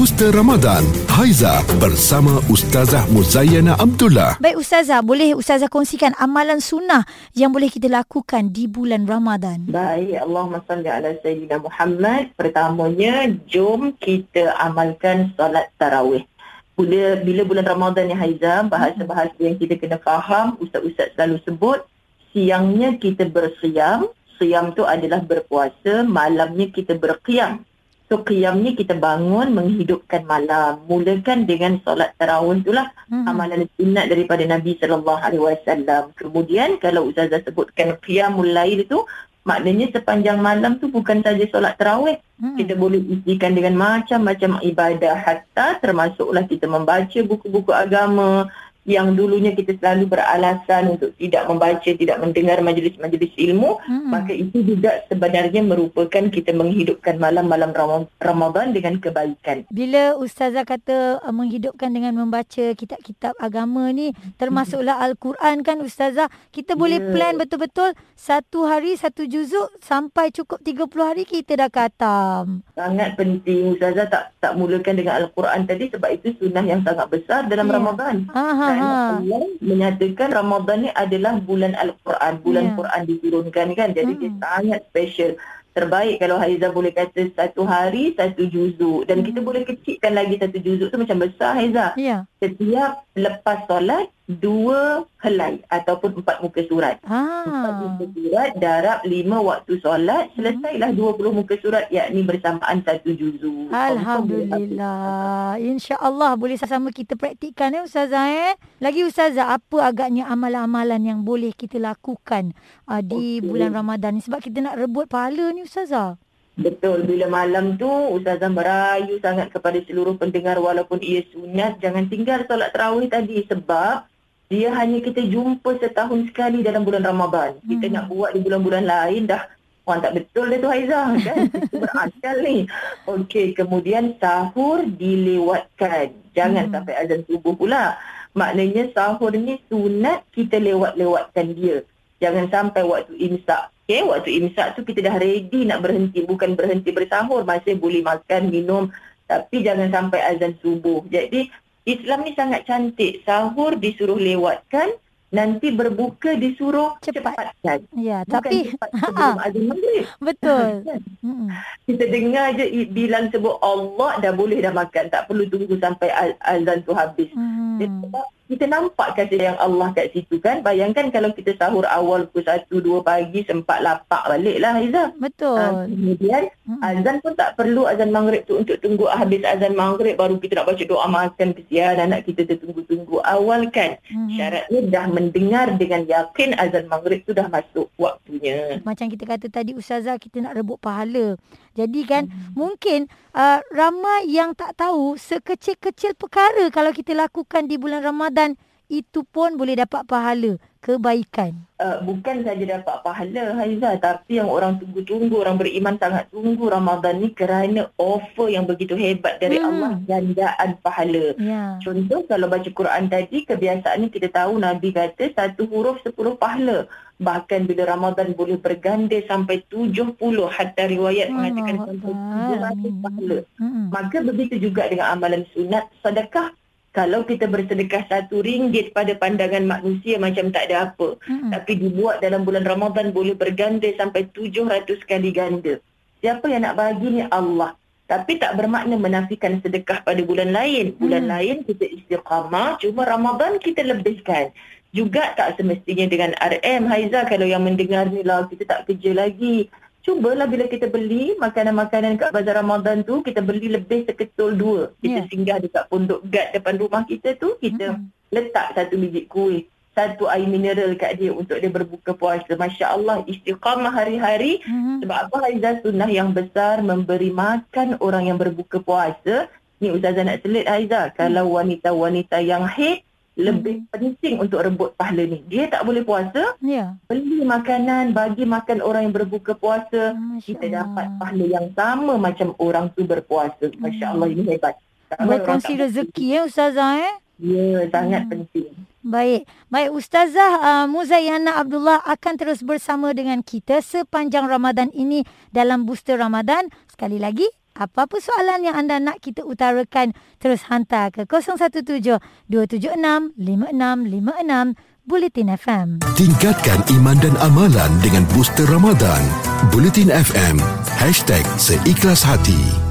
Booster Ramadan Haiza bersama Ustazah Muzayana Abdullah Baik Ustazah, boleh Ustazah kongsikan amalan sunnah yang boleh kita lakukan di bulan Ramadan? Baik, Allahumma salli ala Sayyidina Muhammad. Pertamanya, jom kita amalkan solat tarawih. Bila, bila bulan Ramadan ni Haiza, bahasa-bahasa yang kita kena faham, Ustaz-Ustaz selalu sebut, siangnya kita bersiam, siam tu adalah berpuasa, malamnya kita berqiyam. So qiyam ni kita bangun menghidupkan malam. Mulakan dengan solat tarawih itulah hmm. amalan sunat daripada Nabi sallallahu alaihi wasallam. Kemudian kalau ustazah sebutkan qiyamul lail itu maknanya sepanjang malam tu bukan saja solat tarawih. Hmm. Kita boleh isikan dengan macam-macam ibadah hatta termasuklah kita membaca buku-buku agama, yang dulunya kita selalu beralasan untuk tidak membaca, tidak mendengar majlis-majlis ilmu, hmm. maka itu juga sebenarnya merupakan kita menghidupkan malam-malam Ramadan dengan kebaikan. Bila Ustazah kata uh, menghidupkan dengan membaca kitab-kitab agama ni, termasuklah hmm. Al-Quran kan Ustazah, kita boleh yeah. plan betul-betul satu hari satu juzuk sampai cukup 30 hari kita dah khatam. Sangat penting Ustazah tak tak mulakan dengan Al-Quran tadi sebab itu sunnah yang sangat besar dalam yeah. Ramadan. Aha Allah menyatakan Ramadan ni adalah bulan Al-Quran, bulan yeah. Quran diturunkan kan. Jadi hmm. dia sangat special. Terbaik kalau Haiza boleh kata satu hari satu juzuk dan hmm. kita boleh kecilkan lagi satu juzuk tu macam besar Haiza. Yeah. Setiap lepas solat dua helai ataupun empat muka surat. Ah. Empat muka surat darab lima waktu solat selesailah dua puluh muka surat yakni bersamaan satu juzu. Alhamdulillah. InsyaAllah boleh sama-sama kita praktikkan ya Ustazah eh. Lagi Ustazah apa agaknya amalan-amalan yang boleh kita lakukan uh, di okay. bulan Ramadan ni sebab kita nak rebut pahala ni Ustazah. Betul, bila malam tu Ustazah merayu sangat kepada seluruh pendengar walaupun ia sunat jangan tinggal solat terawih tadi sebab dia hanya kita jumpa setahun sekali dalam bulan Ramadan. Hmm. Kita nak buat di bulan-bulan lain dah orang tak betul dah tu Haizah kan. Berakal ni. Okey, kemudian sahur dilewatkan. Jangan hmm. sampai azan subuh pula. Maknanya sahur ni sunat kita lewat-lewatkan dia. Jangan sampai waktu imsak. Okay, waktu imsak tu kita dah ready nak berhenti. Bukan berhenti bersahur. Masih boleh makan, minum. Tapi jangan sampai azan subuh. Jadi Islam ni sangat cantik. Sahur disuruh lewatkan, nanti berbuka disuruh cepat. cepatkan. Ya, Bukan tapi cepat sebelum azan maghrib. Betul. Kan? Kita dengar je bilang sebut Allah dah boleh dah makan. Tak perlu tunggu sampai azan tu habis. Hmm. Sebab kita nampak kasih yang Allah kat situ kan. Bayangkan kalau kita sahur awal pukul 1, 2 pagi sempat lapak balik lah Izzah. Betul. Ha, kemudian hmm. azan pun tak perlu azan maghrib tu untuk tunggu habis azan maghrib baru kita nak baca doa makan kesian anak kita tertunggu-tunggu awal kan. Hmm. Syaratnya dah mendengar dengan yakin azan maghrib tu dah masuk waktunya. Macam kita kata tadi Ustazah kita nak rebut pahala. Jadi kan hmm. mungkin uh, ramai yang tak tahu sekecil-kecil perkara kalau kita lakukan di bulan Ramadan itu pun boleh dapat pahala kebaikan. Uh, bukan saja dapat pahala Haiza tapi yang orang tunggu-tunggu orang beriman sangat tunggu Ramadan ni kerana offer yang begitu hebat dari hmm. Allah gandaan pahala. Yeah. Contoh kalau baca Quran tadi kebiasaannya kita tahu Nabi kata satu huruf sepuluh pahala. Bahkan bila Ramadan boleh berganda sampai 70 hatta riwayat hmm. mengatakan sampai 700 pahala. Hmm. Maka begitu juga dengan amalan sunat sedekah kalau kita bersedekah satu ringgit pada pandangan manusia macam tak ada apa. Hmm. Tapi dibuat dalam bulan Ramadan boleh berganda sampai 700 kali ganda. Siapa yang nak bagi ni Allah. Tapi tak bermakna menafikan sedekah pada bulan lain. Bulan hmm. lain kita istiqamah. Cuma Ramadan kita lebihkan. Juga tak semestinya dengan RM. Haiza kalau yang mendengar ni lah kita tak kerja lagi cubalah bila kita beli makanan-makanan kat bazar Ramadan tu kita beli lebih seketul dua kita yeah. singgah dekat pondok gad depan rumah kita tu kita mm-hmm. letak satu biji kuih satu air mineral kat dia untuk dia berbuka puasa Masya Allah istiqamah hari-hari mm-hmm. sebab apa Haizah sunnah yang besar memberi makan orang yang berbuka puasa ni Ustazah nak selit Haizah mm-hmm. kalau wanita-wanita yang haid lebih hmm. penting untuk rebut pahala ni. Dia tak boleh puasa. Ya. Beli makanan, bagi makan orang yang berbuka puasa. Masya kita Allah. dapat pahala yang sama macam orang tu berpuasa. Masya Allah ini hebat. Berkongsi rezeki ya Ustazah eh? Ya, sangat hmm. penting. Baik. Baik Ustazah uh, Muzayyana Abdullah akan terus bersama dengan kita sepanjang Ramadan ini dalam Booster Ramadan. Sekali lagi, Apa-apa soalan yang anda nak kita utarakan, terus hantar ke 017-276-5656 Bulletin FM. Tingkatkan iman dan amalan dengan booster Ramadan. Bulletin FM. Hashtag Seikhlas Hati.